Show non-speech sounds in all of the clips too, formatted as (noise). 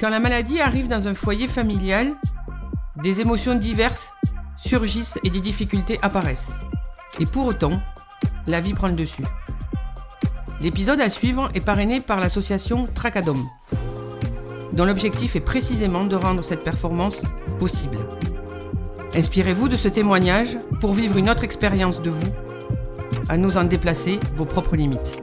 Quand la maladie arrive dans un foyer familial, des émotions diverses surgissent et des difficultés apparaissent. Et pour autant, la vie prend le dessus. L'épisode à suivre est parrainé par l'association Tracadom, dont l'objectif est précisément de rendre cette performance possible. Inspirez-vous de ce témoignage pour vivre une autre expérience de vous, à nous en déplacer vos propres limites.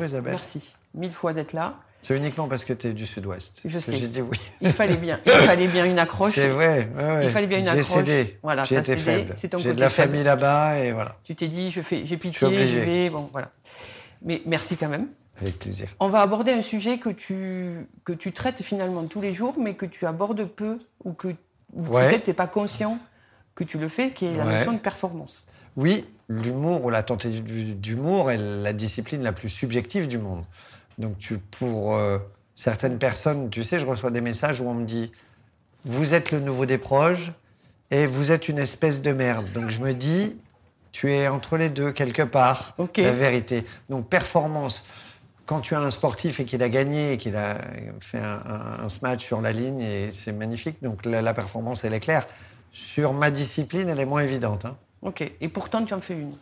Bonjour. Isabelle. Merci mille fois d'être là. C'est uniquement parce que tu es du sud-ouest. Je sais. J'ai dit oui. Il fallait bien, il fallait bien une accroche. C'est vrai. ouais, ouais. Il fallait bien une J'ai accroche. cédé. Voilà, J'ai été cédé, faible. c'est ton J'ai de la faible. famille là-bas et voilà. Tu t'es dit, je fais, j'ai pitié, j'y vais, bon, voilà. Mais merci quand même. Avec plaisir. On va aborder un sujet que tu, que tu traites finalement tous les jours, mais que tu abordes peu, ou que Ouais. peut-être tu n'es pas conscient que tu le fais, qui est la notion de performance. Oui, l'humour ou la tentative d'humour est la discipline la plus subjective du monde. Donc tu, pour euh, certaines personnes, tu sais, je reçois des messages où on me dit vous êtes le nouveau des proches et vous êtes une espèce de merde. Donc je me dis tu es entre les deux quelque part, la vérité. Donc performance. Quand tu as un sportif et qu'il a gagné et qu'il a fait un, un, un smash sur la ligne, et c'est magnifique, donc la, la performance, elle est claire. Sur ma discipline, elle est moins évidente. hein. Ok. Et pourtant, tu en fais une.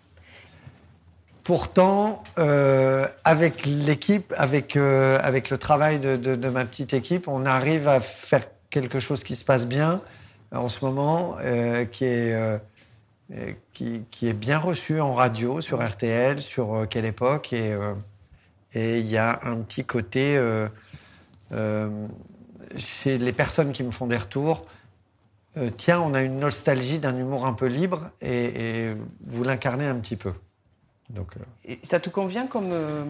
Pourtant, euh, avec l'équipe, avec, euh, avec le travail de, ma petite équipe, on arrive à faire quelque chose qui se passe bien en ce moment, euh, qui, est, euh, euh, qui, est bien reçu en radio, sur RTL, sur euh, Quelle époque. Et euh, il y a un petit côté euh, euh, chez les personnes qui me font des retours. Euh, tiens, on a une nostalgie d'un humour un peu libre et, et vous l'incarnez un petit peu. Donc, euh, Et ça te convient comme euh,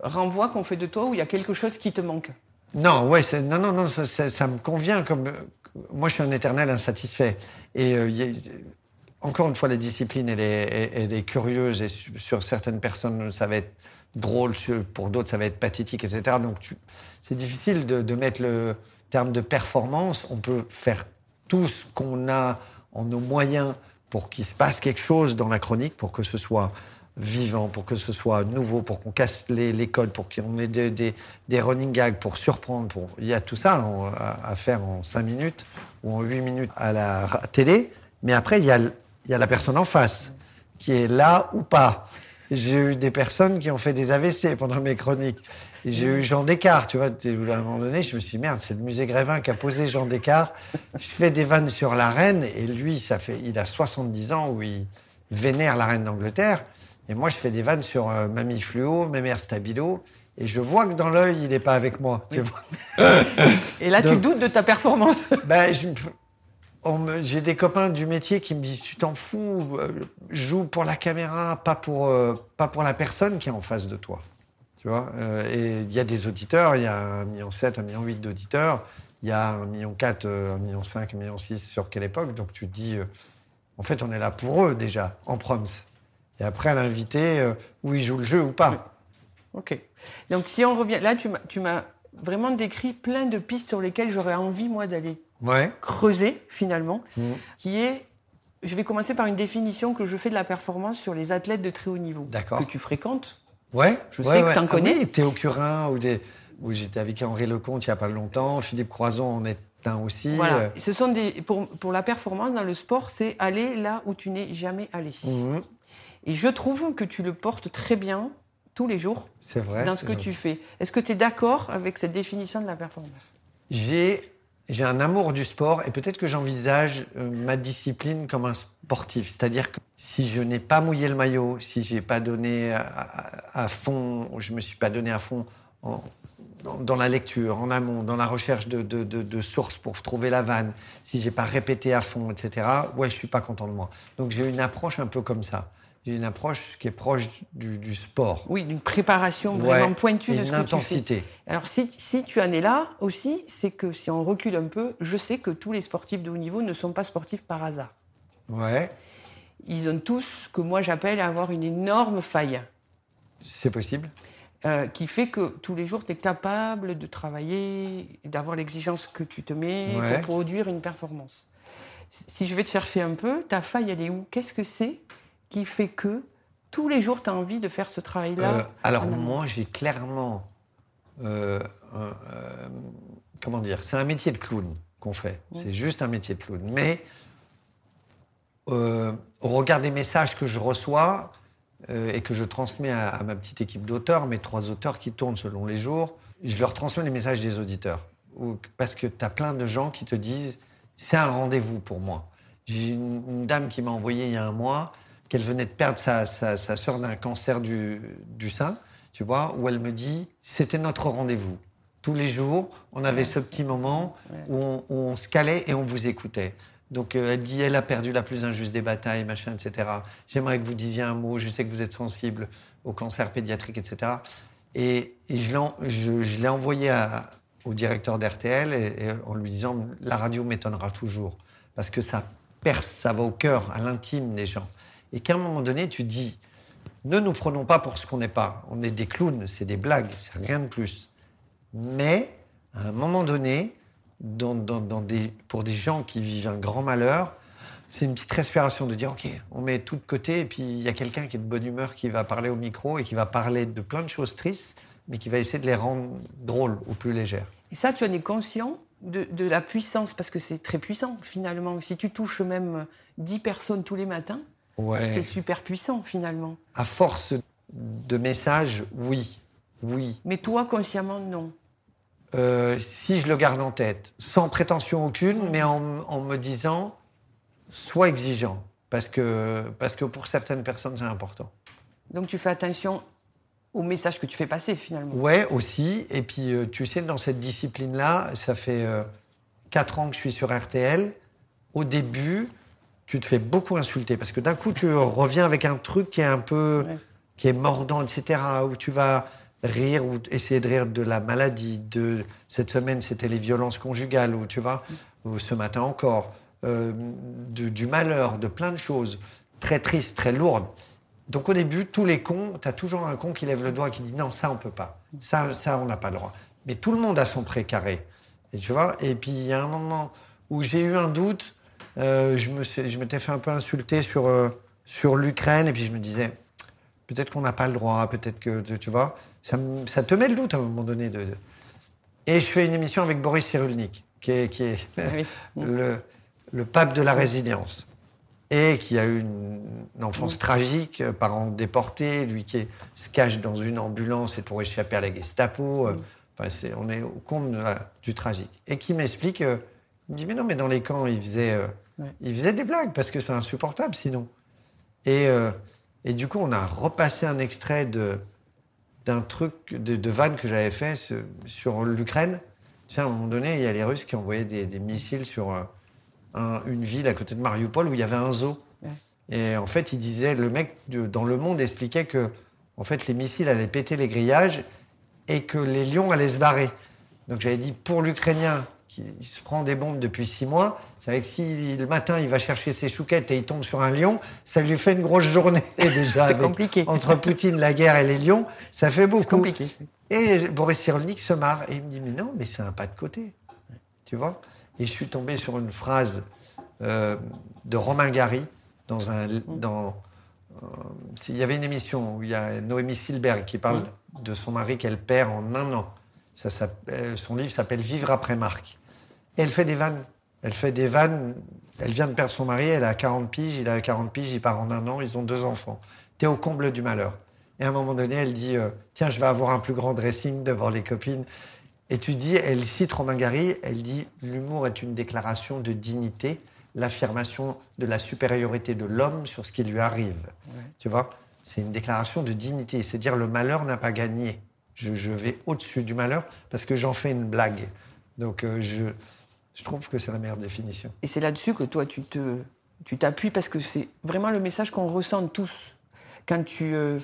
renvoi qu'on fait de toi où il y a quelque chose qui te manque? Non, ouais, c'est- non, non, non, ça, ça- ça me convient. Comme moi, je suis un éternel insatisfait. Et y a- encore une fois, la discipline, elle est, elle- elle est curieuse. Et sur, certaines personnes, ça va être drôle. pour d'autres, ça va être pathétique, etc. Donc, tu- c'est difficile de, de mettre le terme de performance. On peut faire tout ce qu'on a en nos moyens pour qu'il se passe quelque chose dans la chronique, pour que ce soit vivant, pour que ce soit nouveau, pour qu'on casse les, codes, pour qu'on ait des, running gags, pour surprendre. Il y a tout ça à, faire en 5 minutes ou en 8 minutes à la télé. Mais après, il y a la personne en face qui est là ou pas. J'ai eu des personnes qui ont fait des AVC pendant mes chroniques. J'ai eu Jean Descartes, tu vois. À un moment donné, je me suis dit, merde, c'est le musée Grévin qui a posé Jean Descartes. Je fais des vannes sur la reine, et lui, ça fait, il a 70 ans où il vénère la reine d'Angleterre. Et moi, je fais des vannes sur euh, Mamie Fluo, Mémère Stabilo. Et je vois que dans l'œil, il n'est pas avec moi. Tu vois (laughs) Et là, tu doutes de ta performance. ben, je- j'ai des copains du métier qui me disent tu t'en fous, euh, joue pour la caméra, pas pour euh, pas pour la personne qui est en face de toi. Tu vois Euh, Et il y a des auditeurs, il y a un million sept, un million huit d'auditeurs, il y a un million quatre, euh, un million cinq, un million six sur quelle époque Donc tu te dis en fait on est là pour eux déjà en proms. Et après à l'invité où il joue le jeu ou pas. Ok. Donc si on revient, là, tu m'as vraiment décrit plein de pistes sur lesquelles j'aurais envie, moi, d'aller Ouais. creuser, finalement, Mhm. qui est... Je vais commencer par une définition que je fais de la performance sur les athlètes de très haut niveau. D'accord. Que tu fréquentes. Ouais. Je ouais, sais que ouais. t'en Ah connais. oui, Théo Curin, ou des, où j'étais avec Henri Lecomte il n'y a pas longtemps. Philippe Croison en est un aussi. Voilà. euh, Ce sont des, pour, pour la performance dans le sport, c'est aller là où tu n'es jamais allé. mhm. Et je trouve que tu le portes très bien tous les jours vrai. dans ce que tu fais. Est-ce que tu es d'accord avec cette définition de la performance? J'ai j'ai un amour du sport et peut-être que j'envisage euh, ma discipline comme un sportif. C'est-à-dire que si je n'ai pas mouillé le maillot, si j'ai pas donné à, fond, je me suis pas donné à fond dans, la lecture, en amont, dans la recherche de- de sources pour trouver la vanne, si j'ai pas répété à fond, etc. Ouais, je suis pas content de moi. Donc j'ai une approche un peu comme ça. J'ai une approche qui est proche du, du sport. Oui, d'une préparation vraiment Ouais, pointue et de ce que tu fais. intensité. Alors si, si tu en es là aussi, c'est que si on recule un peu, je sais que tous les sportifs de haut niveau ne sont pas sportifs par hasard. Ouais, Ils ont tous ce que moi j'appelle avoir une énorme faille. c'est possible. euh, qui fait que tous les jours, tu es capable de travailler, d'avoir l'exigence que tu te mets Ouais. pour produire une performance. Si je vais te chercher un peu, ta faille, elle est où? Qu'est-ce que c'est qui fait que tous les jours, tu as envie de faire ce travail-là Euh, alors moi, j'ai clairement, euh, un- euh, comment dire, c'est un métier de clown qu'on fait. C'est juste un métier de clown. Mais au regard des messages que je reçois et que je transmets à, à ma petite équipe d'auteurs, mes trois auteurs qui tournent selon les jours, je leur transmets les messages des auditeurs. Parce que tu as plein de gens qui te disent, c'est un rendez-vous pour moi. J'ai une, une dame qui m'a envoyé il y a un mois qu'elle venait de perdre sa, sa, sœur d'un cancer du, sein, tu vois, où elle me dit, c'était notre rendez-vous. Tous les jours, on avait ce petit moment où on, se calait et on vous écoutait. Donc euh, elle dit, elle a perdu la plus injuste des batailles, machin, etc. J'aimerais que vous disiez un mot, je sais que vous êtes sensible au cancer pédiatrique, etc. Et, je l'ai envoyé au directeur d'RTL en lui disant, la radio m'étonnera toujours, parce que ça perce, ça va au cœur, à l'intime des gens. Et qu'à un moment donné, tu dis, ne nous prenons pas pour ce qu'on n'est pas. On est des clowns, c'est des blagues, c'est rien de plus. Mais, à un moment donné, pour des gens qui vivent un grand malheur, c'est une petite respiration de dire, OK, on met tout de côté, et puis il y a quelqu'un qui est de bonne humeur, qui va parler au micro et qui va parler de plein de choses tristes, mais qui va essayer de les rendre drôles ou plus légères. Et ça, tu en es conscient de, de la puissance, parce que c'est très puissant finalement. Si tu touches même 10 personnes tous les matins, c'est super puissant finalement. À force de messages, oui, oui. Mais toi, consciemment, non. Euh, si je le garde en tête, sans prétention aucune, mais en, en me disant, sois exigeant, parce que, parce que pour certaines personnes, c'est important. Donc tu fais attention au message que tu fais passer finalement. Ouais, aussi. Et puis, euh, tu sais, dans cette discipline-là, ça fait euh, quatre ans que je suis sur RTL. Au début, tu te fais beaucoup insulter, parce que d'un coup, tu reviens avec un truc qui est un peu, Ouais. qui est mordant, etc., où tu vas rire ou essayer de rire de la maladie. De cette semaine, c'était les violences conjugales, ou tu vois, ou ce matin encore, euh, du, du malheur, de plein de choses très tristes, très lourdes. Donc au début, tous les cons, tu as toujours un con qui lève le doigt et qui dit non, ça on peut pas. Ça, ça on n'a pas le droit. Mais tout le monde a son précaré. Et tu vois, et puis il y a un moment où j'ai eu un doute, euh, je me suis- je m'étais fait un peu insulter sur, euh, sur l'Ukraine, et puis je me disais, peut-être qu'on n'a pas le droit, peut-être que, tu- vois, ça, me- ça te met le doute à un moment donné. De, de- Et je fais une émission avec Boris Cyrulnik, qui est, qui est Oui. (laughs) le, le pape de la résilience. Et qui a eu une, une enfance tragique, euh, parents déportés, lui qui est- se cache dans une ambulance et pour échapper à la Gestapo. Enfin, c'est- on est au comble du tragique. Et qui m'explique, euh, il me dit, mais non, mais dans les camps, ils faisaient, euh, Ouais. ils faisaient des blagues parce que c'est insupportable sinon. Et, euh, et du coup, on a repassé un extrait de, d'un truc, de, de vanne que j'avais fait sur, sur l'Ukraine. Tu sais, à un moment donné, il y a les Russes qui envoyaient des, des missiles sur euh, un- une ville à côté de Mariupol où il y avait un zoo. Ouais. Et en fait, il disait, le mec de- dans Le Monde expliquait que en fait, les missiles allaient péter les grillages et que les lions allaient se barrer. Donc j'avais dit, pour l'Ukrainien qui se prend des bombes depuis six mois, c'est vrai que si le matin il va chercher ses chouquettes et il tombe sur un lion, ça lui fait une grosse journée (laughs) déjà. C'est compliqué. Entre Poutine, la guerre et les lions, ça fait beaucoup. C'est compliqué. Et Boris Cyrulnik se marre et il me dit, mais non, mais c'est un pas de côté. Tu vois? Et je suis tombé sur une phrase euh, de Romain Gary dans un... Dans, euh, il y avait une émission où il y a Noémie Silberg qui parle de son mari qu'elle perd en un an. Ça, son livre s'appelle Vivre après Marc. Et elle fait des vannes. Elle fait des vannes. Elle vient de perdre son mari, elle a 40 piges, il a 40 piges, il part en un an, ils ont deux enfants. tu es au comble du malheur. Et à un moment donné, elle dit euh, Tiens, je vais avoir un plus grand dressing devant les copines. Et tu dis, elle cite Romain Gary, elle dit L'humour est une déclaration de dignité, l'affirmation de la supériorité de l'homme sur ce qui lui arrive. Tu vois C'est une déclaration de dignité. C'est dire le malheur n'a pas gagné. Je, vais au-dessus du malheur parce que j'en fais une blague. Donc euh, je, je trouve que c'est la meilleure définition. Et c'est là-dessus que toi, tu te, tu t'appuies parce que c'est vraiment le message qu'on ressent tous quand tu euh,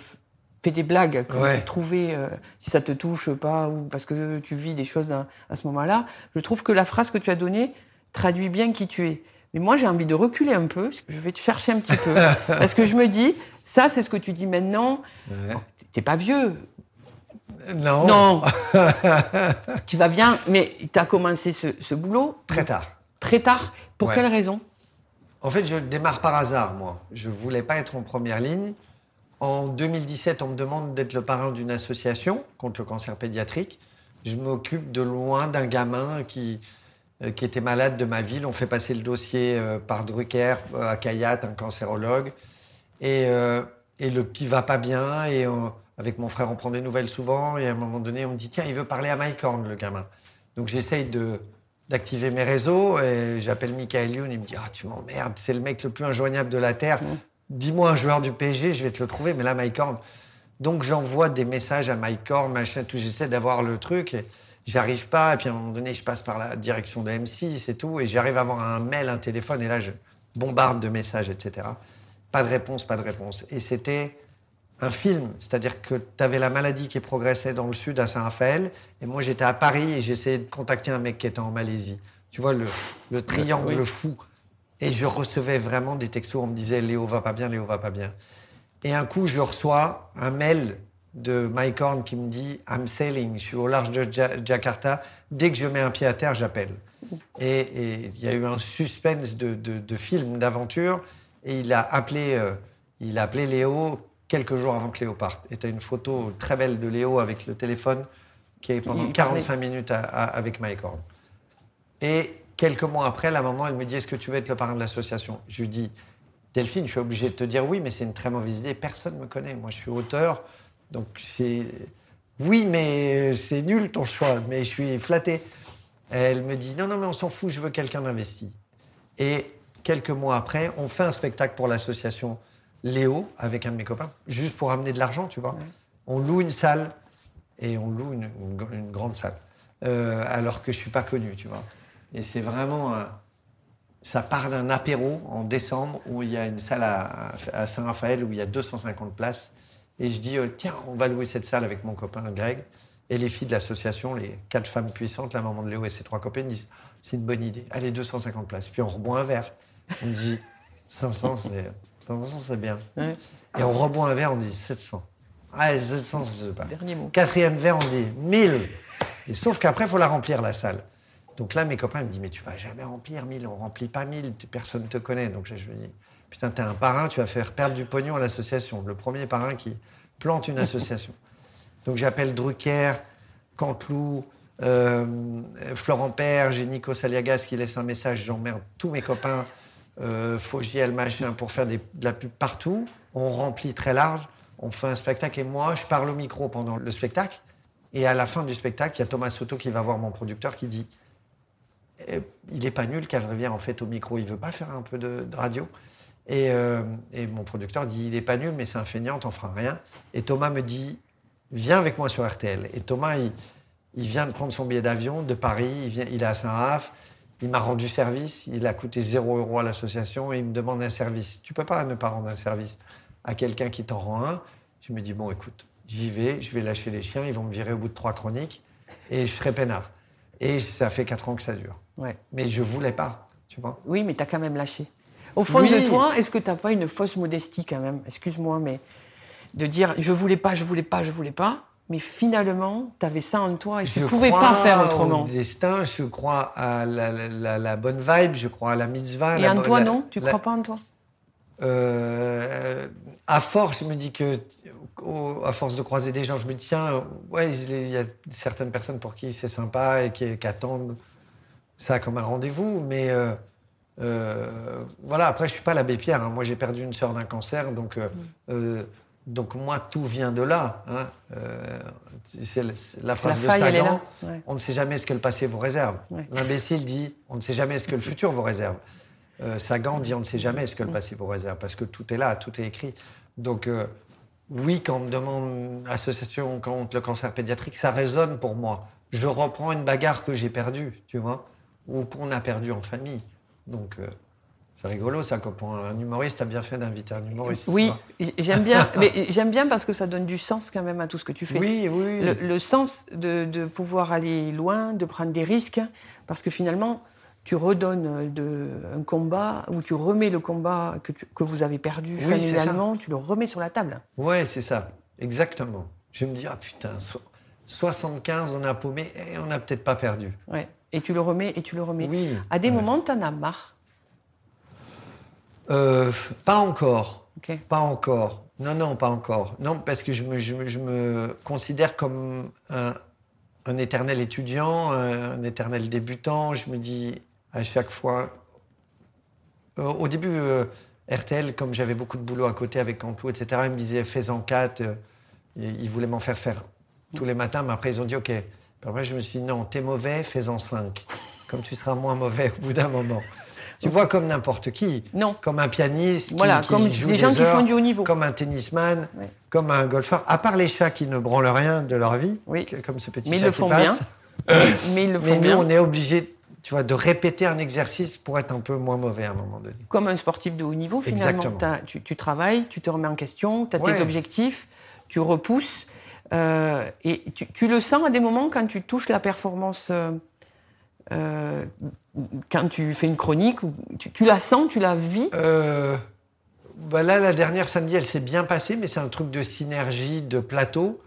fais des blagues, quand tu trouves euh, si ça te touche pas ou parce que tu vis des choses à, ce moment-là. Je trouve que la phrase que tu as donnée traduit bien qui tu es. Mais moi, j'ai envie de reculer un peu. Je vais te chercher un petit peu (laughs) parce que je me dis, ça, c'est ce que tu dis maintenant. Ouais. T'es pas vieux. Non. Non. (laughs) tu vas bien, mais tu as commencé ce, boulot Très tard. Très tard. Pour quelle raison En fait, je démarre par hasard, moi. Je voulais pas être en première ligne. En 2017, on me demande d'être le parrain d'une association contre le cancer pédiatrique. Je m'occupe de loin d'un gamin qui, euh, qui était malade de ma ville. On fait passer le dossier euh, par Drucker euh, à Kayat, un cancérologue. Et, et le petit va pas bien. Et avec mon frère, on prend des nouvelles souvent. Et à un moment donné, on me dit tiens, il veut parler à Mike Horn, le gamin. Donc j'essaye de d'activer mes réseaux et j'appelle Michael Youn. Il me dit ah tu m'emmerdes, c'est le mec le plus injoignable de la terre. Mmh dis-moi un joueur du PSG, je vais te le trouver, mais là, Mike Horn. Donc j'envoie des messages à Mike Horn, machin, tout, j'essaie d'avoir le truc. Et j'arrive pas, et puis à un moment donné, je passe par la direction de M6 et tout, et j'arrive à avoir un mail, un téléphone, et là, je bombarde de messages, etc. Pas de réponse, pas de réponse. Et c'était un film, c'est-à-dire que tu avais la maladie qui progressait dans le sud à Saint-Raphaël, et moi j'étais à Paris et j'essayais de contacter un mec qui était en Malaisie. Tu vois, le, le triangle fou. Et je recevais vraiment des textos, on me disait Léo va pas bien, Léo va pas bien. Et un coup, je reçois un mail de Mike Horn qui me dit I'm sailing, je suis au large de Jakarta. Dès que je mets un pied à terre, j'appelle. Et il y a eu un suspense de, de, film, d'aventure. Et il a, appelé, euh, il a appelé Léo quelques jours avant que Léo parte. Et tu as une photo très belle de Léo avec le téléphone qui est pendant 45 minutes avec Mike Horn. Et Quelques mois après, la maman, elle me dit Est-ce que tu veux être le parrain de l'association? Je lui dis Delphine, je suis obligé de te dire oui, mais c'est une très mauvaise idée. Personne ne me connaît. Moi, je suis auteur. Donc, c'est. Oui, mais c'est nul ton choix, mais je suis flatté. Elle me dit Non, non, mais on s'en fout, je veux quelqu'un d'investi. Et quelques mois après, on fait un spectacle pour l'association Léo avec un de mes copains, juste pour amener de l'argent, tu vois. On loue une salle et on loue une, grande salle, euh, alors que je suis pas connu, tu vois. Et c'est vraiment. ça part d'un apéro en décembre où il y a une salle à, Saint-Raphaël où il y a 250 places. Et je dis, euh, tiens, on va louer cette salle avec mon copain Greg. Et les filles de l'association, les quatre femmes puissantes, la maman de Léo et ses trois copines, disent, c'est une bonne idée. Allez, 250 places. Puis on reboit un verre. On dit, (laughs) 500, c'est bien. Et on reboit un verre, on dit 700. Allez, 700, je sais pas. Dernier mot. Quatrième verre, on dit 1000. Et sauf qu'après, il faut la remplir, la salle. Donc là, mes copains me disent, mais tu vas jamais remplir 1000, on remplit pas 1000, personne ne te connaît. Donc je me dis, putain, t'es un parrain, tu vas faire perdre du pognon à l'association. Le premier parrain qui plante une association. (laughs) Donc j'appelle Drucker, Canteloup, euh, Florent Père, j'ai Nico Saliagas qui laisse un message, j'emmerde tous mes copains, euh, Fogiel, machin, pour faire de la pub partout. On remplit très large, on fait un spectacle et moi, je parle au micro pendant le spectacle. Et à la fin du spectacle, il y a Thomas Soto qui va voir mon producteur qui dit il n'est pas nul, vient en fait au micro, il veut pas faire un peu de, radio. Euh, et, mon producteur dit, il n'est pas nul, mais c'est un feignant, t'en feras rien. Et Thomas me dit, viens avec moi sur RTL. Et Thomas, il, vient de prendre son billet d'avion de Paris, il, vient, il est à Saint-Raph, il m'a rendu service, il a coûté 0 euros à l'association et il me demande un service. Tu peux pas ne pas rendre un service à quelqu'un qui t'en rend un? Je me dis, bon, écoute, j'y vais, je vais lâcher les chiens, ils vont me virer au bout de trois chroniques et je serai peinard. Et ça fait quatre ans que ça dure. Mais je voulais pas, tu vois. Oui, mais tu as quand même lâché. Au fond de toi, est-ce que tu n'as pas une fausse modestie quand même? Excuse-moi, mais de dire je voulais pas, je voulais pas, je voulais pas. Mais finalement, tu avais ça en toi et tu ne pouvais pas faire autrement. Au destin, je crois à la, bonne vibe, je crois à la mitzvah. Et en toi, non? Tu ne crois pas en toi? Euh, à force, je me dis que, à force de croiser des gens, je me dis, tiens, ouais, il y a certaines personnes pour qui c'est sympa et qui, qui attendent ça comme un rendez-vous, mais euh, euh, voilà, après, je suis pas l'abbé Pierre. Hein. Moi, j'ai perdu une sœur d'un cancer, donc euh, Donc moi, tout vient de là. Hein. Euh, c'est la phrase La faille, de est Sagan. Ouais. On ne sait jamais ce que le passé vous réserve. Ouais. L'imbécile dit on ne sait jamais ce que le futur vous réserve. Euh, Sagan dit on ne sait jamais ce que le passé vous réserve parce que tout est là, tout est écrit. Donc euh, oui, quand on me demande association contre le cancer pédiatrique, ça résonne pour moi. Je reprends une bagarre que j'ai perdue, tu vois, ou qu'on a perdue en famille. Donc euh, c'est rigolo ça, quand pour un humoriste, t'as bien fait d'inviter un humoriste. Oui, j'aime bien, (laughs) mais j'aime bien parce que ça donne du sens quand même à tout ce que tu fais. Oui, oui. Le, le sens de, de pouvoir aller loin, de prendre des risques, parce que finalement, tu redonnes de, un combat, ou tu remets le combat que, tu- que vous avez perdu Oui, familialement, tu le remets sur la table. Ouais, c'est ça, exactement. Je me dis, ah putain, so- 75, on a paumé et on n'a peut-être pas perdu. Ouais. Et tu le remets, et tu le remets. Oui. À des Ouais. moments, tu en as marre. Euh, pas encore. Pas encore. Non, non, pas encore. Non, parce que je me, je me, je me considère comme un, un éternel étudiant, un, un éternel débutant. Je me dis à chaque fois. Euh, au début, euh, RTL, comme j'avais beaucoup de boulot à côté avec Cantou, etc., ils me disaient fais-en quatre. Euh, ils voulaient m'en faire faire tous les matins, mais après ils ont dit ok. Après, je me suis dit non, t'es mauvais, fais-en cinq. Comme tu seras moins mauvais au bout d'un moment. Tu vois, comme n'importe qui. Non. Comme un pianiste qui, Voilà, qui comme joue des des gens qui heures, font du haut niveau. Comme un tennisman, comme un golfeur. À part les chats qui ne branlent rien de leur vie, Oui. que- comme ce petit Mais ils chat le qui font passe. bien. mais ils le Mais font nous, bien. on est obligé, tu vois, de répéter un exercice pour être un peu moins mauvais à un moment donné. Comme un sportif de haut niveau, finalement. Tu, tu travailles, tu te remets en question, tu as Ouais. tes objectifs, tu repousses. euh, et tu, tu le sens à des moments quand tu touches la performance, euh, euh, quand tu fais une chronique, tu, la sens, tu la vis? Euh, bah là, la dernière samedi, elle s'est bien passée, mais c'est un truc de synergie, de plateau,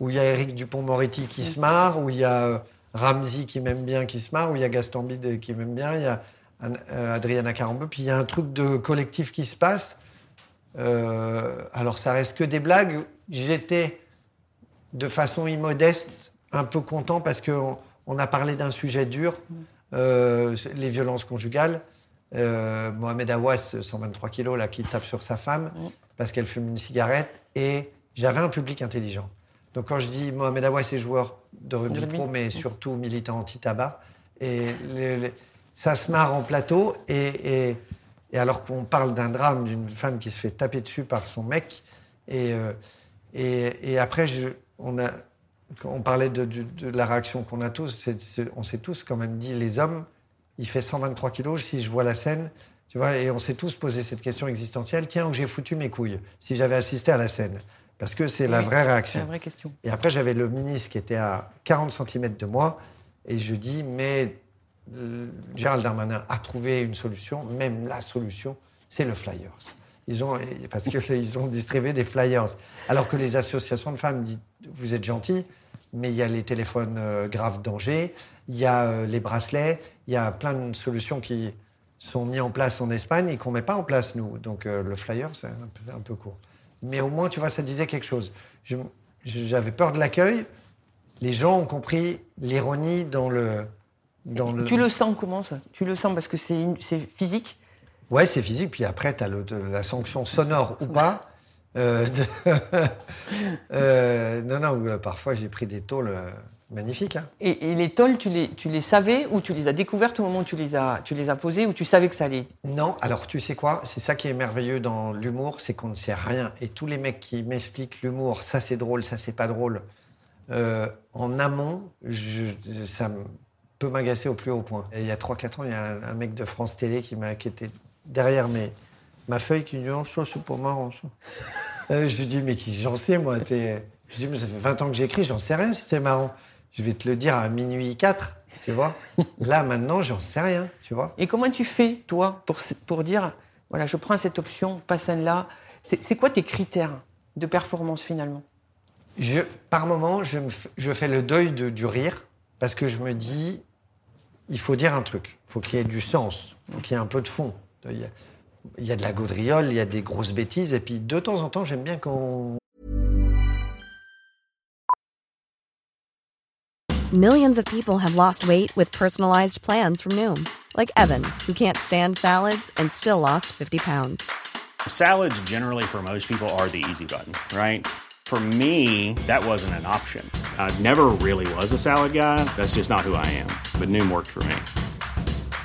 où il y a Eric Dupont-Moretti qui se marre, où il y a euh, Ramsey qui m'aime bien, qui se marre, où il y a Gaston Bide qui m'aime bien, il y a euh, Adriana Carambeu, puis il y a un truc de collectif qui se passe. Euh, alors, ça reste que des blagues. J'étais, de façon immodeste, un peu content parce qu'on on a parlé d'un sujet dur, les violences conjugales. Euh, Mohamed Awas, 123 kilos, là, qui tape sur sa femme parce qu'elle fume une cigarette. Et j'avais un public intelligent. Donc quand je dis Mohamed Awas est joueur de rugby pro, mais surtout militant anti-tabac, et les- les- ça se marre en plateau. Et, et- et alors qu'on parle d'un drame d'une femme qui se fait taper dessus par son mec, et, euh, et, et après, je, on, a, quand on parlait de, la réaction qu'on a tous. c'est- c'est- on s'est tous quand même dit, les hommes, il fait 123 kilos, si je vois la scène, tu vois, et on s'est tous posé cette question existentielle, tiens, où j'ai foutu mes couilles, si j'avais assisté à la scène. Parce que c'est la vraie C'est réaction. la vraie question. Et après, j'avais le ministre qui était à 40 cm de moi, et je dis, mais euh, Gérald Darmanin a trouvé une solution, même la solution, c'est le Flyers. Ils ont, parce qu'ils (laughs) ont distribué des Flyers. Alors que les associations de femmes disent, vous êtes gentils, mais il y a les téléphones euh, graves danger, il y a euh, les bracelets, il y a plein de solutions qui sont mises en place en Espagne et qu'on ne met pas en place, nous. Donc euh, le Flyer, c'est un peu, un peu court. Mais au moins, tu vois, ça disait quelque chose. J'avais peur de l'accueil. Les gens ont compris l'ironie dans le... Dans le... Tu le sens comment ça? Tu le sens parce que c'est physique? Ouais, c'est physique. Puis après, tu as la sanction sonore ou pas. Euh, de- (laughs) Euh, non, non, euh, parfois j'ai pris des tôles magnifiques. hein. et, et les tôles, tu les, tu les savais ou tu les as découvertes au moment où tu les as, tu les as posées ou tu savais que ça allait Non, alors tu sais quoi? C'est ça qui est merveilleux dans l'humour, c'est qu'on ne sait rien. Et tous les mecs qui m'expliquent l'humour, ça c'est drôle, ça c'est pas drôle, euh, en amont, je- ça peut m'agacer au plus haut point. Et il y a 3-4 ans, il y a un, un mec de France Télé qui, m'a, qui était derrière mes, ma feuille qui dit Oh, ça c'est pas marrant ça. Euh, je lui dis Mais qui j'en sais moi t'es... Je dis Mais ça fait 20 ans que j'écris, j'en sais rien si c'est marrant. Je vais te le dire à minuit 4, tu vois. Là maintenant, j'en sais rien, tu vois. Et comment tu fais, toi, pour, pour dire, voilà, je prends cette option, pas celle-là C'est quoi tes critères de performance finalement? Je, par moment, je, me je fais le deuil de- du rire parce que je me dis, il faut dire un truc. Il faut qu'il y ait du sens. Il faut qu'il y ait un peu de fond. Il y, a, il y a de la gaudriole, il y a des grosses bêtises. Et puis, de temps en temps, j'aime bien qu'on Millions of people have lost weight with personalized plans from Noom, like Evan, who can't stand salads and still lost 50 pounds. Salads, generally, for most people, are the easy button, right? For me, that wasn't an option. I never really was a salad guy. That's just not who I am. But Noom worked for me.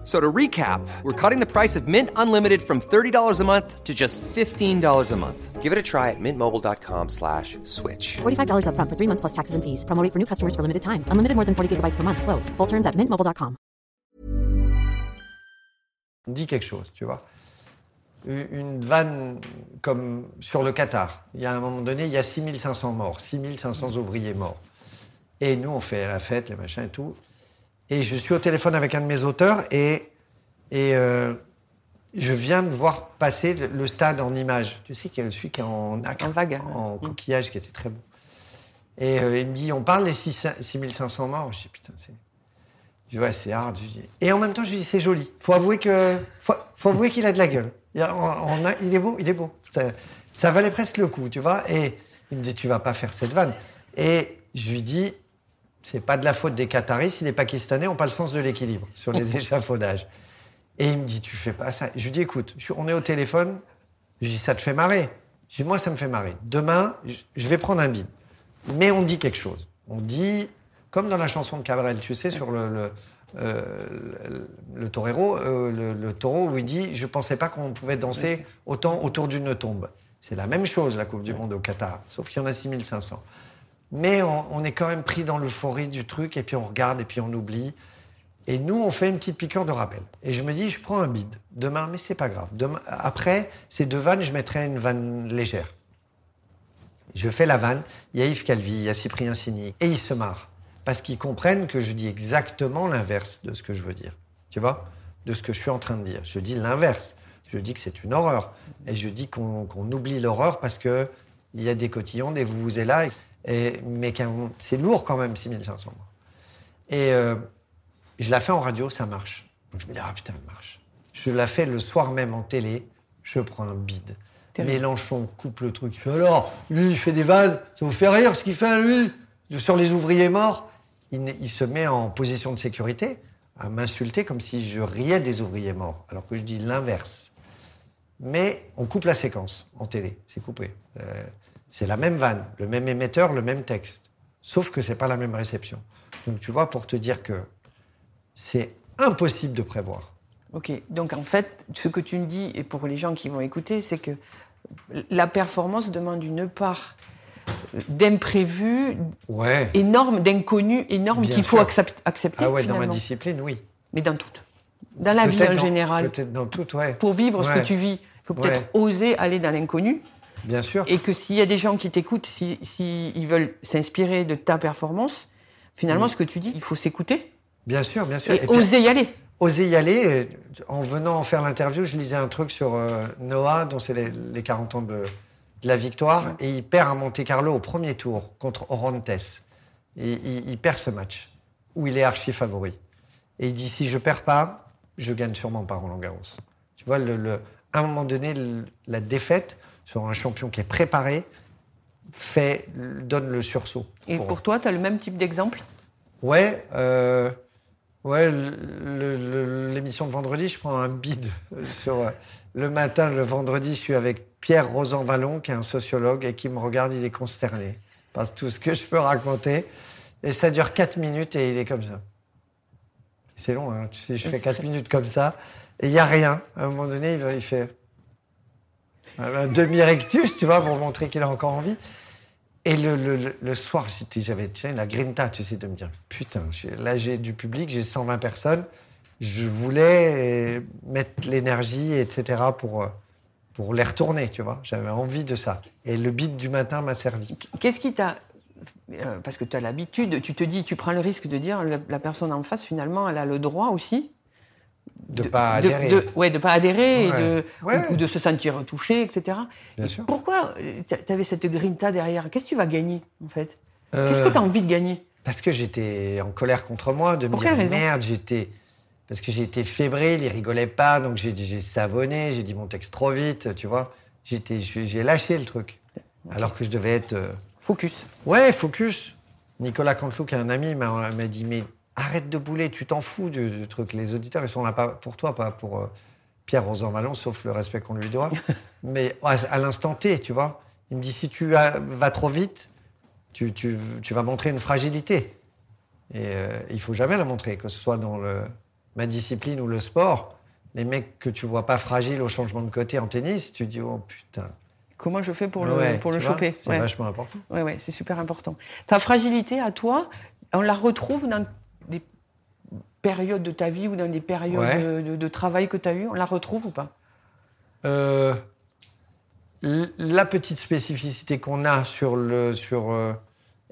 F- So to recap, we're cutting the price of Mint Unlimited from $30 a month to just $15 a month. Give it a try at mintmobile.com slash switch. $45 upfront for three months plus taxes and fees. Promo rate for new customers for limited time. Unlimited more than 40 gigabytes per month. Slows. Full terms at mintmobile.com. dit quelque chose, tu vois. Une une vanne comme sur le Qatar. Il y a un moment donné, il y a 6500 morts, 6500 ouvriers morts. Et nous, on fait la fête, les machins et tout. Et je suis au téléphone avec un de mes auteurs et, et euh, je viens de voir passer le, stade en images. Tu sais, qu'il y a celui qui est en nacre, En vague. en coquillage, qui était très beau. Et euh, il me dit, on parle des 6 6500 morts. Je dis, putain, c'est... Je dis, ouais, c'est hard. Dis- Et en même temps, je lui dis, c'est joli. Faut avouer que, faut, faut avouer qu'il a de la gueule. Il, a- on- on a- il est beau, il est beau. Ça, ça valait presque le coup, tu vois. Et il me dit, tu vas pas faire cette vanne. Et je lui dis, c'est pas de la faute des Qataris si les Pakistanais ont pas le sens de l'équilibre sur les (laughs) échafaudages. Et il me dit, tu fais pas ça. Je lui dis, écoute, je on est au téléphone. Je lui dis, ça te fait marrer? Je dis, moi, ça me fait marrer. Demain, je- je vais prendre un bide. Mais on dit quelque chose. On dit, comme dans la chanson de Cabrel, tu sais, sur le, le, euh, le, le torero, euh, le, le taureau, où il dit Je pensais pas qu'on pouvait danser autant autour d'une tombe. C'est la même chose, la Coupe du Monde au Qatar, sauf qu'il y en a 6500. Mais on, est quand même pris dans l'euphorie du truc, et puis on regarde, et puis on oublie. Et nous, on fait une petite piqûre de rappel. Et je me dis, je prends un bide. Demain, mais c'est pas grave. Demain, après, ces deux vannes, je mettrai une vanne légère. Je fais la vanne, il y a Yves Calvi, il y a Cyprien Sini, et ils se marrent. Parce qu'ils comprennent que je dis exactement l'inverse de ce que je veux dire. Tu vois? De ce que je suis en train de dire. Je dis l'inverse. Je dis que c'est une horreur. Et je dis qu'on oublie l'horreur parce que il y a des cotillons, des vous et là. Et, mais c'est lourd quand même, 6500 morts. Et euh, je la fais en radio, ça marche. Donc je me dis, ah putain, elle marche. Je la fais le soir même en télé, je prends un bide. Mélenchon coupe le truc. Alors, lui, il fait des vannes, ça vous fait rire ce qu'il fait, lui? Sur les ouvriers morts, il se met en position de sécurité à m'insulter comme si je riais des ouvriers morts, alors que je dis l'inverse. Mais on coupe la séquence en télé, c'est coupé. Euh, c'est la même vanne, le même émetteur, le même texte. Sauf que c'est pas la même réception. Donc tu vois, pour te dire que c'est impossible de prévoir. Ok, donc en fait, ce que tu me dis, et pour les gens qui vont écouter, c'est que la performance demande une part d'imprévu Ouais. énorme, d'inconnu énorme qu'il faut accepter. Ah ouais, dans ma discipline, oui. Mais dans toutes. Dans la vie en dans- général. Peut-être dans tout, ouais. Pour vivre ce que tu vis, il faut peut-être oser aller dans l'inconnu. Bien sûr. Et que s'il y a des gens qui t'écoutent, s'ils si, ils veulent s'inspirer de ta performance, finalement, ce que tu dis, il faut s'écouter Bien sûr, bien sûr. et, Et puis, oser y aller. oser y aller. euh, En venant en faire l'interview, je lisais un truc sur euh, Noah, dont c'est les, les 40 ans de, de la victoire, et il perd à Monte Carlo au premier tour contre Orontes. Et il, il perd ce match, où il est archi favori. Et il dit si je perds pas, je gagne sûrement pas Roland Garros. Tu vois, le, le- à un moment donné, le- la défaite sur un champion qui est préparé fait, donne le sursaut. Et pour toi, tu as le même type d'exemple? Ouais, euh, ouais. L'émission de vendredi, je prends un bide (laughs) sur euh, le matin. Le vendredi, je suis avec Pierre Rosan Vallon, qui est un sociologue et qui me regarde. Il est consterné par tout ce que je peux raconter. Et ça dure 4 minutes et il est comme ça. C'est long, hein. Je fais 4 minutes comme ça et il y a rien. À un moment donné, il fait un demi-rectus, tu vois, pour montrer qu'il a encore envie. Et le, le- soir, j'avais sais, la grinta, tu sais, de me dire, putain, là j'ai du public, j'ai 120 personnes, je voulais euh, mettre l'énergie, etc., pour, euh, pour les retourner, tu vois. J'avais envie de ça. Et le beat du matin m'a servi. Qu'est-ce qui t'a. euh, parce que tu as l'habitude, tu te dis, tu prends le risque de dire la personne en face, finalement, elle a le droit aussi De pas adhérer. De, ouais, de pas adhérer et de, Ouais. ou, ou de se sentir touché, etc. Et. Pourquoi tu avais cette grinta derrière? Qu'est-ce que tu vas gagner, en fait? Euh, Qu'est-ce que tu as envie de gagner? Parce que j'étais en colère contre moi, de me dire merde, j'étais. Parce que j'ai été fébrile, il rigolait pas, donc j'ai savonné, j'ai dit mon texte trop vite, tu vois. J'étais, j'ai lâché le truc. Alors que je devais être. euh, Focus. Ouais, focus. Nicolas Canteloup, qui est un ami, m'a m'a dit Mais arrête de bouler, tu t'en fous du, du truc. Les auditeurs, ils sont là pas pour toi, pas pour euh, Pierre Rosanvallon, sauf le respect qu'on lui doit. (laughs) Mais à, à l'instant T, tu vois. Il me dit Si tu as- vas trop vite, tu, tu- tu vas montrer une fragilité. Et euh, il faut jamais la montrer, que ce soit dans le, ma discipline ou le sport. Les mecs que tu vois pas fragiles au changement de côté en tennis, tu dis Oh putain. Comment je fais pour Ouais, le, pour le choper? C'est Ouais. vachement important. Ouais, ouais, c'est super important. Ta fragilité à toi, on la retrouve dans des périodes de ta vie ou dans des périodes Ouais. de, de- de travail que tu as eues On la retrouve ou pas? Euh, la petite spécificité qu'on a sur, le, sur euh,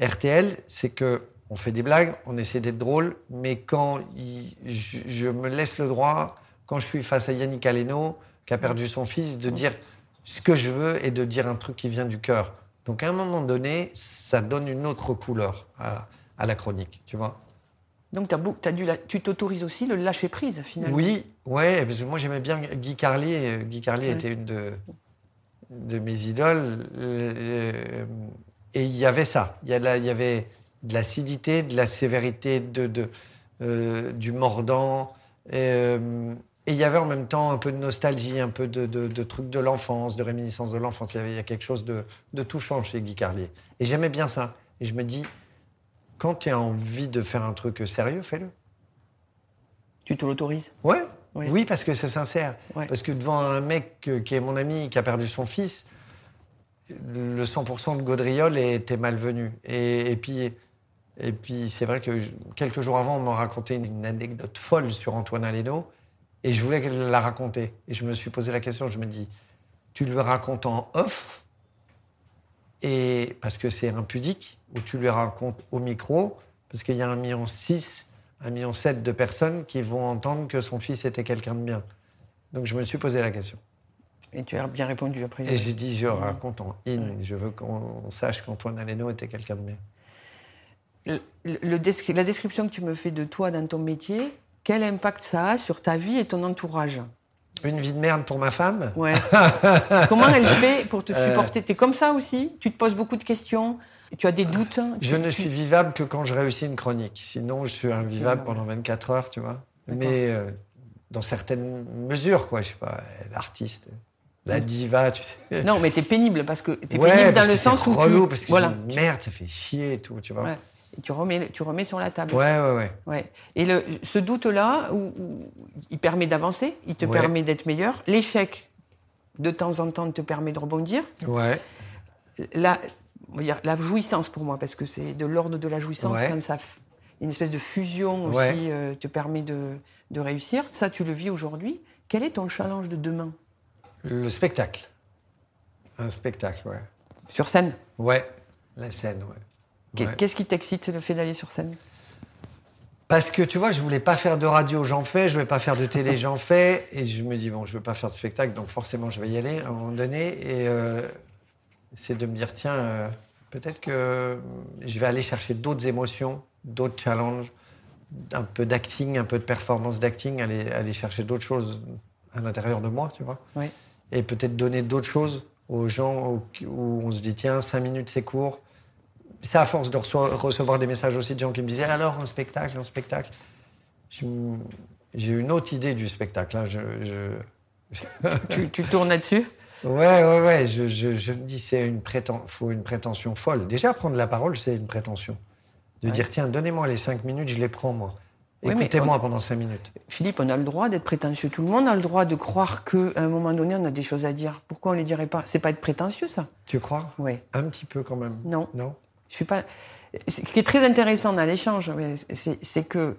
RTL, c'est que on fait des blagues, on essaie d'être drôle, mais quand il- je, je me laisse le droit, quand je suis face à Yannick Aleno, qui a perdu son fils, de dire ce que je veux et de dire un truc qui vient du cœur. Donc à un moment donné, ça donne une autre couleur à, à la chronique, tu vois? Donc t'as beau- t'as dû la- tu t'autorises aussi le lâcher prise finalement. Oui, ouais, parce que moi j'aimais bien Guy Carlier. Euh, Guy Carlier était une de, de mes idoles. Euh, et il y avait ça. Il y, y avait de l'acidité, de la sévérité, de, de, euh, du mordant. Et, euh, et il y avait en même temps un peu de nostalgie, un peu de, de, de trucs de l'enfance, de réminiscence de l'enfance. Il y avait y a quelque chose de, de touchant chez Guy Carlier. Et j'aimais bien ça. Et je me dis, quand tu as envie de faire un truc sérieux, fais-le. Tu te l'autorises? Ouais. Oui. Oui, parce que c'est sincère. Ouais. Parce que devant un mec qui est mon ami, qui a perdu son fils, le 100% de Gaudriol était malvenu. Et, et puis, et puis c'est vrai que je- quelques jours avant, on m'a raconté une, une anecdote folle sur Antoine Aleno, et je voulais la raconter. Et je me suis posé la question, je me dis, tu lui racontes en off, et parce que c'est impudique, ou tu lui racontes au micro, parce qu'il y a un million six, un million sept de personnes qui vont entendre que son fils était quelqu'un de bien. Donc je me suis posé la question. Et tu as bien répondu après. Et j'ai dit, je raconte en in, je veux qu'on sache qu'Antoine Aleno était quelqu'un de bien. Le- le descri- la description que tu me fais de toi dans ton métier, quel impact ça a sur ta vie et ton entourage? Une vie de merde pour ma femme Ouais. (laughs) Comment elle fait pour te Euh. supporter? T'es comme ça aussi? Tu te poses beaucoup de questions? Tu as des doutes? Je ne suis vivable que quand je réussis une chronique. Sinon, je suis invivable pendant 24 heures, tu vois. Mais euh, dans certaines mesures, quoi. Je sais pas, l'artiste, la diva, tu sais. Non, mais t'es pénible parce que t'es Ouais, pénible parce dans le sens où relou, tu parce que voilà, merde, ça fait chier et tout, tu vois. Tu remets, tu remets sur la table. Ouais, ouais, ouais. Ouais. Et le, ce doute-là, où- où il permet d'avancer, il te Ouais. permet d'être meilleur. L'échec, de temps en temps, te permet de rebondir. Ouais. La, la jouissance pour moi, parce que c'est de l'ordre de la jouissance, Ouais. quand ça, une espèce de fusion aussi Ouais. euh, te permet de, de réussir. Ça, tu le vis aujourd'hui. Quel est ton challenge de demain? Le spectacle. Un spectacle, ouais. sur scène? Ouais. La scène, ouais. Ouais. Qu'est-ce qui t'excite le fait d'aller sur scène? Parce que tu vois, je voulais pas faire de radio, j'en fais, je voulais pas faire de télé, (laughs) j'en fais, et je me dis bon, je veux pas faire de spectacle, donc forcément je vais y aller à un moment donné, et euh, c'est de me dire tiens, euh, peut-être que je vais aller chercher d'autres émotions, d'autres challenges, un peu d'acting, un peu de performance d'acting, aller aller chercher d'autres choses à l'intérieur de moi, tu vois, Oui. et peut-être donner d'autres choses aux gens où, où on se dit tiens, cinq minutes c'est court. C'est à force de recevoir des messages aussi de gens qui me disaient alors un spectacle, un spectacle. J'ai une autre idée du spectacle. hein. Je, je- (laughs) tu, tu tournes là-dessus? Ouais, ouais, ouais. Je, je- me dis c'est une préten... faut une prétention folle. Déjà prendre la parole, c'est une prétention. De dire tiens, donnez-moi les cinq minutes, je les prends moi. Oui, Écoutez-moi on- pendant cinq minutes. Philippe, on a le droit d'être prétentieux. Tout le monde a le droit de croire qu'à un moment donné, on a des choses à dire. Pourquoi on ne les dirait pas? C'est pas être prétentieux, ça? Tu crois? Oui. Un petit peu quand même. Non. Non? Je suis pas. Ce qui est très intéressant dans l'échange, c'est que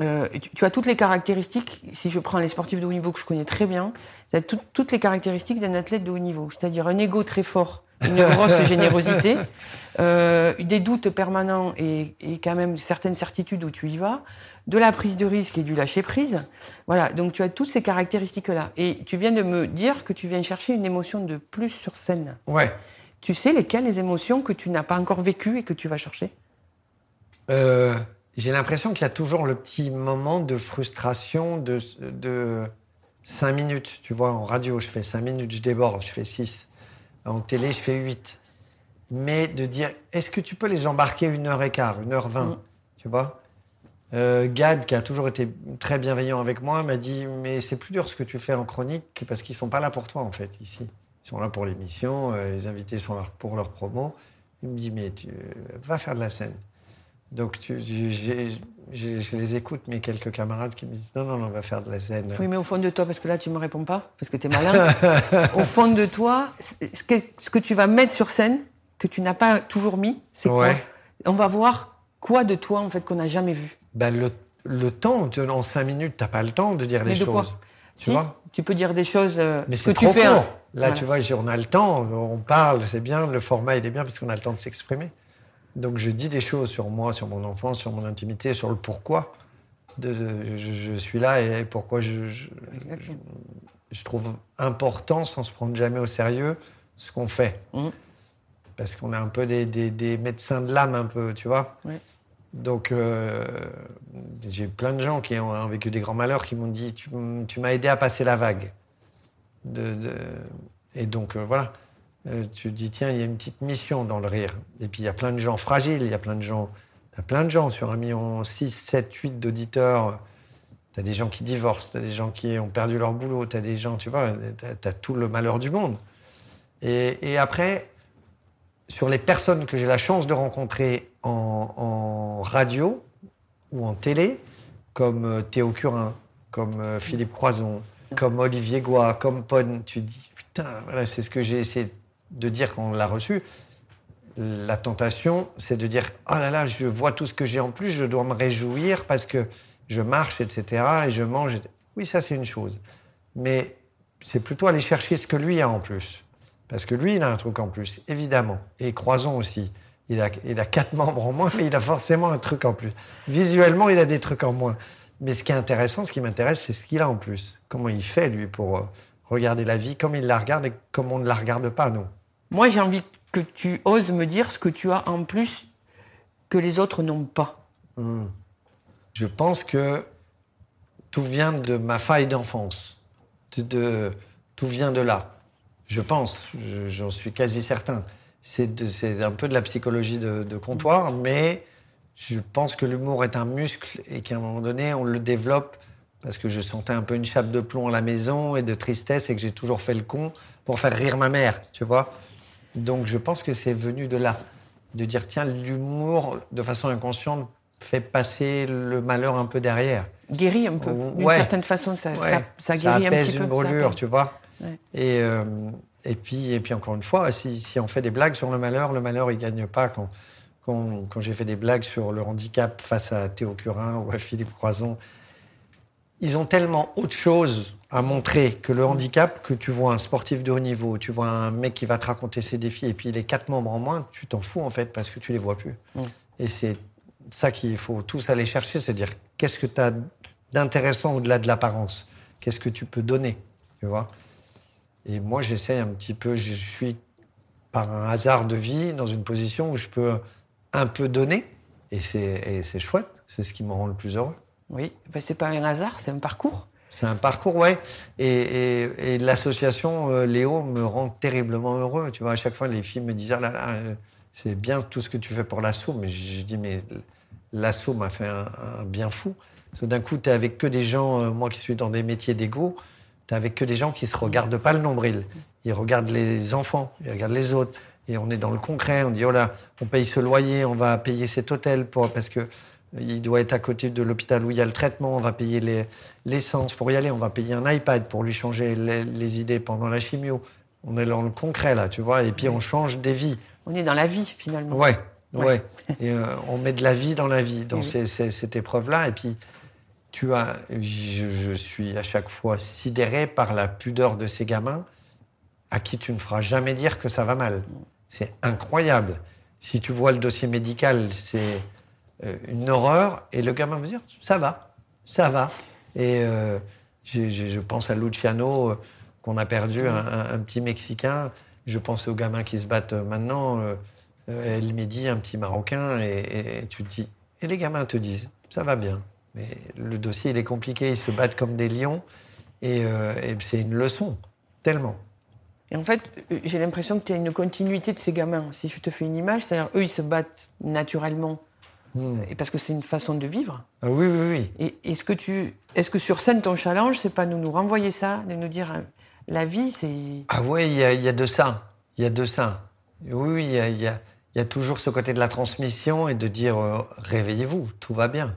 euh, tu, tu as toutes les caractéristiques. Si je prends les sportifs de haut niveau que je connais très bien, tu as tout- toutes les caractéristiques d'un athlète de haut niveau. C'est-à-dire un ego très fort une (laughs) grosse générosité, euh, des doutes permanents et, et quand même certaines certitudes où tu y vas, de la prise de risque et du lâcher prise. Voilà, donc tu as toutes ces caractéristiques-là. Et tu viens de me dire que tu viens chercher une émotion de plus sur scène. Ouais. Tu sais lesquelles les émotions que tu n'as pas encore vécues et que tu vas chercher? Euh, J'ai l'impression qu'il y a toujours le petit moment de frustration de, de 5 minutes. Tu vois, en radio, je fais 5 minutes, je déborde, je fais 6. En télé, je fais 8. Mais de dire, est-ce que tu peux les embarquer une heure et quart, une heure vingt Tu vois? Euh, Gad, qui a toujours été très bienveillant avec moi, m'a dit Mais c'est plus dur ce que tu fais en chronique parce qu'ils sont pas là pour toi, en fait, ici. Ils sont là pour l'émission, euh, les invités sont là pour leur promo. Il me dit Mais tu euh, va faire de la scène. Donc, tu- je les écoute, mes quelques camarades qui me disent Non, non, non, on va faire de la scène. Oui, mais au fond de toi, parce que là, tu me réponds pas, parce que tu es malin. (laughs) au fond de toi, ce que, ce que tu vas mettre sur scène, que tu n'as pas toujours mis, c'est Ouais. quoi On va voir quoi de toi, en fait, qu'on n'a jamais vu. Ben, le, le temps, tu- en 5 minutes, t'as pas le temps de dire Mais les de quoi choses. Tu Si, vois tu peux dire des choses euh, Mais que c'est tu trop fais. court. un- Là, Voilà. tu vois, on a le temps, on parle, c'est bien, le format, il est bien parce qu'on a le temps de s'exprimer. Donc, je dis des choses sur moi, sur mon enfance, sur mon intimité, sur le pourquoi. De, de- je, je suis là et pourquoi je, je, trouve important, sans se prendre jamais au sérieux, ce qu'on fait. Mhm. Parce qu'on est un peu des, des- des médecins de l'âme, un peu, tu vois. Donc, euh, j'ai plein de gens qui ont vécu des grands malheurs qui m'ont dit tu m'as aidé à passer la vague. Et donc, euh, voilà. Euh, tu te dis Tiens, il y a une petite mission dans le rire. Et puis, il y a plein de gens fragiles, il y a plein de gens. Il y a plein de gens sur un million 6, 7, 8 d'auditeurs. Tu as des gens qui divorcent, tu as des gens qui ont perdu leur boulot, tu as des gens, tu vois, tu as, tout le malheur du monde. Et, après, sur les personnes que j'ai la chance de rencontrer en, en radio ou en télé, comme euh, Théo Curin, comme Philippe Croison, comme Olivier Goua, comme Pon, tu dis, putain, c'est ce que j'ai essayé de dire quand on l'a reçu. La tentation, c'est de dire, oh là là, je vois tout ce que j'ai en plus, je dois me réjouir parce que je marche, etc., et je mange. Oui, ça, c'est une chose. Mais c'est plutôt aller chercher ce que lui a en plus. Parce que lui, il a un truc en plus, évidemment. Et Croison aussi. Il a, il a quatre membres en moins, mais il a forcément un truc en plus. Visuellement, il a des trucs en moins. Mais ce qui est intéressant, ce qui m'intéresse, c'est ce qu'il a en plus. Comment il fait, lui, pour euh, regarder la vie comme il la regarde et comme on ne la regarde pas, nous. Moi, j'ai envie que tu oses me dire ce que tu as en plus que les autres n'ont pas. Je pense que tout vient de ma faille d'enfance. De, de- tout vient de là. Je pense, je- j'en suis quasi certain. C'est un peu de la psychologie de, de comptoir, mais je pense que l'humour est un muscle et qu'à un moment donné, on le développe parce que je sentais un peu une chape de plomb à la maison et de tristesse et que j'ai toujours fait le con pour faire rire ma mère, tu vois. Donc je pense que c'est venu de là, de dire tiens, l'humour, de façon inconsciente, fait passer le malheur un peu derrière. Guérit un peu. D'une Ouais. certaine façon, ça, Ouais, ça, ça guérit un apaise petit peu. une ça brûlure, tu vois. Ouais. Et, euh, et, puis, et puis, encore une fois, si, si on fait des blagues sur le malheur, le malheur, il gagne pas. Quand, quand, quand j'ai fait des blagues sur le handicap face à Théo Curin ou à Philippe Croison, ils ont tellement autre chose à montrer que le handicap que tu vois un sportif de haut niveau, tu vois un mec qui va te raconter ses défis et puis les quatre membres en moins, tu t'en fous en fait parce que tu les vois plus. Et c'est ça qu'il faut tous aller chercher, c'est dire qu'est-ce que tu as d'intéressant au-delà de l'apparence? Qu'est-ce que tu peux donner? Tu vois? Et moi, j'essaie un petit peu, je suis par un hasard de vie dans une position où je peux un peu donner et c'est et c'est chouette, c'est ce qui me rend le plus heureux. Oui, ben, c'est pas un hasard, c'est un parcours. C'est un parcours, ouais. Et, et- et l'association euh, Léo me rend terriblement heureux. Tu vois, à chaque fois, les filles me disent Ah là là, euh, c'est bien tout ce que tu fais pour l'assaut. Mais je, je dis Mais l'assaut m'a fait un, un bien fou. Parce que d'un coup, tu es avec que des gens, euh, moi qui suis dans des métiers d'égo, tu es avec que des gens qui se regardent pas le nombril. Ils regardent les enfants, ils regardent les autres. Et on est dans le concret. On dit Oh là, on paye ce loyer, on va payer cet hôtel pour, parce que il doit être à côté de l'hôpital où il y a le traitement, on va payer les- l'essence pour y aller, on va payer un iPad pour lui changer les, les idées pendant la chimio. On est dans le concret là, tu vois, et puis on change des vies. On est dans la vie, finalement. Ouais, ouais. Ouais. Et euh, on met de la vie dans la vie, dans Oui. ces- ces- cette épreuve-là. Et puis, tu as, je, je suis à chaque fois sidéré par la pudeur de ces gamins à qui tu ne feras jamais dire que ça va mal. C'est incroyable. Si tu vois le dossier médical, c'est euh, une horreur. Et le gamin veut dire, ça va, ça va. Et euh, je pense à Luciano, euh, qu'on a perdu, un, petit Mexicain. Je pense aux gamins qui se battent maintenant. Euh, El Mehdi, un petit Marocain. Et, tu dis, et les gamins te disent, ça va bien. Mais le dossier, il est compliqué. Ils se battent comme des lions. Et c'est une leçon, tellement. Et en fait, euh, j'ai l'impression que tu as une continuité de ces gamins. Si je te fais une image, c'est-à-dire eux, ils se battent naturellement, et parce que c'est une façon de vivre. Ah oui, oui, oui. Et est-ce que, tu, est-ce que sur scène, ton challenge, c'est pas de nous renvoyer ça, de nous dire euh, la vie, c'est. Ah ouais, il y a, il y a de ça. Il y a de ça. Oui, oui, il y a, y a- y a toujours ce côté de la transmission et de dire euh, réveillez-vous, tout va bien.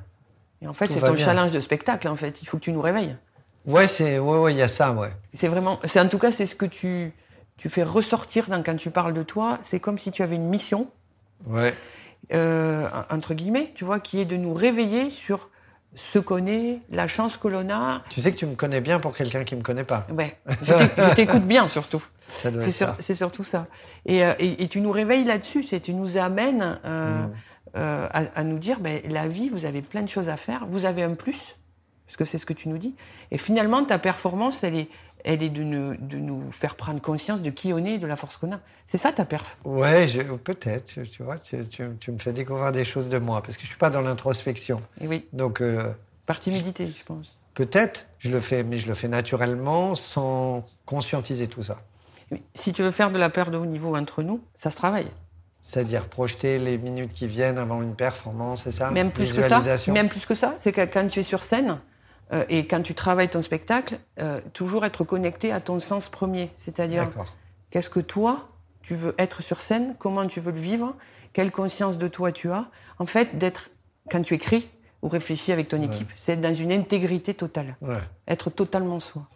Et en fait, c'est ton bien. challenge de spectacle, en fait. Il faut que tu nous réveilles. Ouais, c'est, ouais, ouais, il y a ça, ouais. C'est vraiment. C'est, en tout cas, c'est ce que tu, tu fais ressortir dans, quand tu parles de toi. C'est comme si tu avais une mission, Ouais. euh, entre guillemets, tu vois, qui est de nous réveiller sur ce qu'on est, la chance que l'on a. Tu sais que tu me connais bien pour quelqu'un qui me connaît pas. Ouais, je t'éc- je t'écoute bien, surtout. (laughs) C'est, sur- surtout ça. Et, euh, et- et tu nous réveilles là-dessus, c'est tu nous amènes euh, Mm. euh, à, à nous dire, ben, la vie, vous avez plein de choses à faire, vous avez un plus, parce que c'est ce que tu nous dis. Et finalement, ta performance, elle est, elle est de, nous, de nous faire prendre conscience de qui on est et de la force qu'on a. C'est ça ta perf? Ouais, peut-être, tu, vois, tu, tu- tu me fais découvrir des choses de moi, parce que je suis pas dans l'introspection. Et oui, Donc, euh, par timidité, je pense. peut-être, je le fais, mais je le fais naturellement, sans conscientiser tout ça. Si tu veux faire de la peur de haut niveau entre nous, ça se travaille. C'est-à-dire projeter les minutes qui viennent avant une performance, c'est ça? Même plus que ça? Même plus que ça? C'est que quand tu es sur scène euh, et quand tu travailles ton spectacle, euh, toujours être connecté à ton sens premier. C'est-à-dire, qu'est-ce que toi, tu veux être sur scène, comment tu veux le vivre, quelle conscience de toi tu as. En fait, d'être, quand tu écris ou réfléchis avec ton équipe, c'est être dans une intégrité totale. Ouais. Être totalement soi.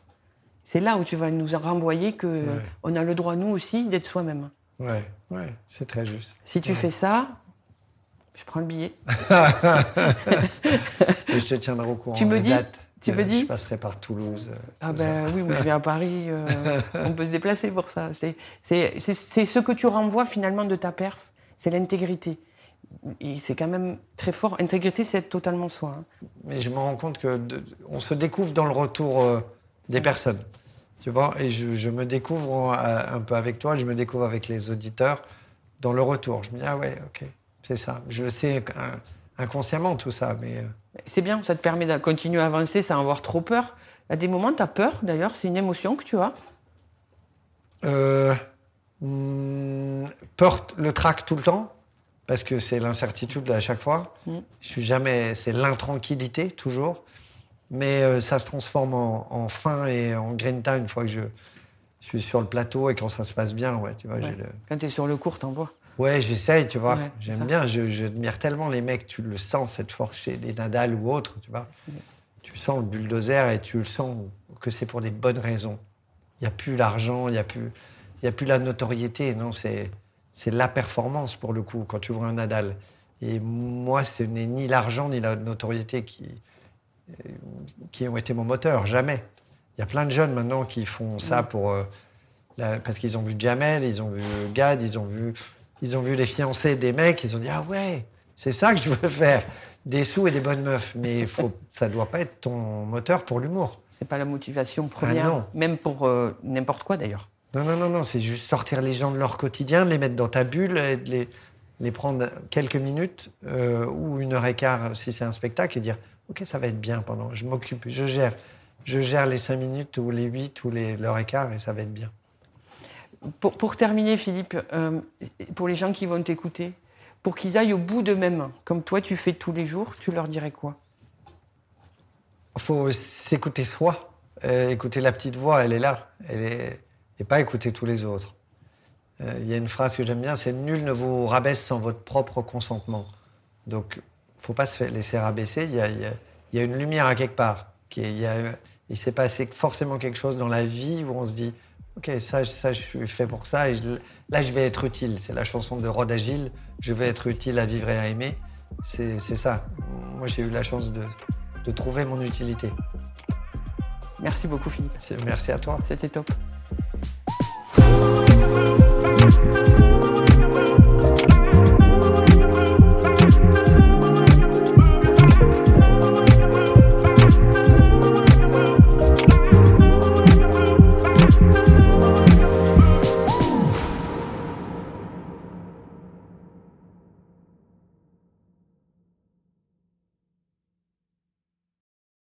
C'est là où tu vas nous renvoyer que on a le droit, nous aussi, d'être soi-même. Ouais, ouais, c'est très juste. Si tu fais ça, je prends le billet. (laughs) Et je te tiendrai au courant. Tu me dis. Tu me dis Je passerai par Toulouse. euh, Ah ça. ben oui, moi je vais à Paris, euh, on peut se déplacer pour ça. C'est- ce que tu renvoies finalement de ta perf, c'est l'intégrité. Et c'est quand même très fort. Intégrité, c'est être totalement soi. hein. Mais je me rends compte que de- on se découvre dans le retour euh, des personnes. Tu vois, et je, je me découvre euh, un peu avec toi, je me découvre avec les auditeurs dans le retour. Je me dis, ah ouais, ok, c'est ça. Je le sais inconsciemment tout ça, mais euh, C'est bien, ça te permet de continuer à avancer sans avoir trop peur. À des moments, tu as peur, d'ailleurs, c'est une émotion que tu as. Euh, hmm, peur, le trac tout le temps, parce que c'est l'incertitude à chaque fois. Je suis jamais, c'est l'intranquillité toujours. Mais euh, ça se transforme en, en fin et en grinta une fois que je, je suis sur le plateau et quand ça se passe bien, ouais, tu vois, j'ai Ouais. le- Quand tu es sur le court, t'en vois. Ouais, j'essaye, tu vois. Ouais, J'aime bien, j'admire tellement les mecs, tu le sens, cette force chez les Nadal ou autres, tu vois. Tu sens le bulldozer et tu le sens que c'est pour des bonnes raisons. Il n'y a plus l'argent, il n'y a, plus- y a plus la notoriété, non, c'est la performance pour le coup, quand tu vois un Nadal. Et moi, ce n'est ni l'argent ni la notoriété qui, euh, qui ont été mon moteur, jamais. Il y a plein de jeunes maintenant qui font ça pour, euh, la- parce qu'ils ont vu Jamel, ils ont vu Gad, ils ont vu, ils ont vu les fiancés des mecs, ils ont dit ah ouais, c'est ça que je veux faire, des sous et des bonnes meufs. Mais faut, (laughs) ça doit pas être ton moteur pour l'humour. C'est pas la motivation première, Ah non. même pour euh, n'importe quoi d'ailleurs. Non non non non, c'est juste sortir les gens de leur quotidien, les mettre dans ta bulle, et les, les prendre quelques minutes euh, ou une heure et quart si c'est un spectacle et dire ok ça va être bien pendant, je m'occupe, je gère, je gère les cinq minutes ou les huit ou les l'heure et quart et ça va être bien. Pour, terminer, Philippe, euh, pour les gens qui vont t'écouter, pour qu'ils aillent au bout d'eux-mêmes, comme toi tu fais tous les jours, tu leur dirais quoi? Il faut s'écouter soi, euh, écouter la petite voix, elle est là, elle est, et pas écouter tous les autres. Euh, Il y a une phrase que j'aime bien, c'est nul ne vous rabaisse sans votre propre consentement. Donc, faut pas se laisser rabaisser. Il y a, une lumière à quelque part. Il s'est passé forcément quelque chose dans la vie où on se dit, ok, ça, ça, je suis fait pour ça, et je- là, je vais être utile. C'est la chanson de Rod Agile. Je vais être utile à vivre et à aimer. C'est ça. Moi, j'ai eu la chance de, de trouver mon utilité. Merci beaucoup, Philippe. Merci à toi. C'était top.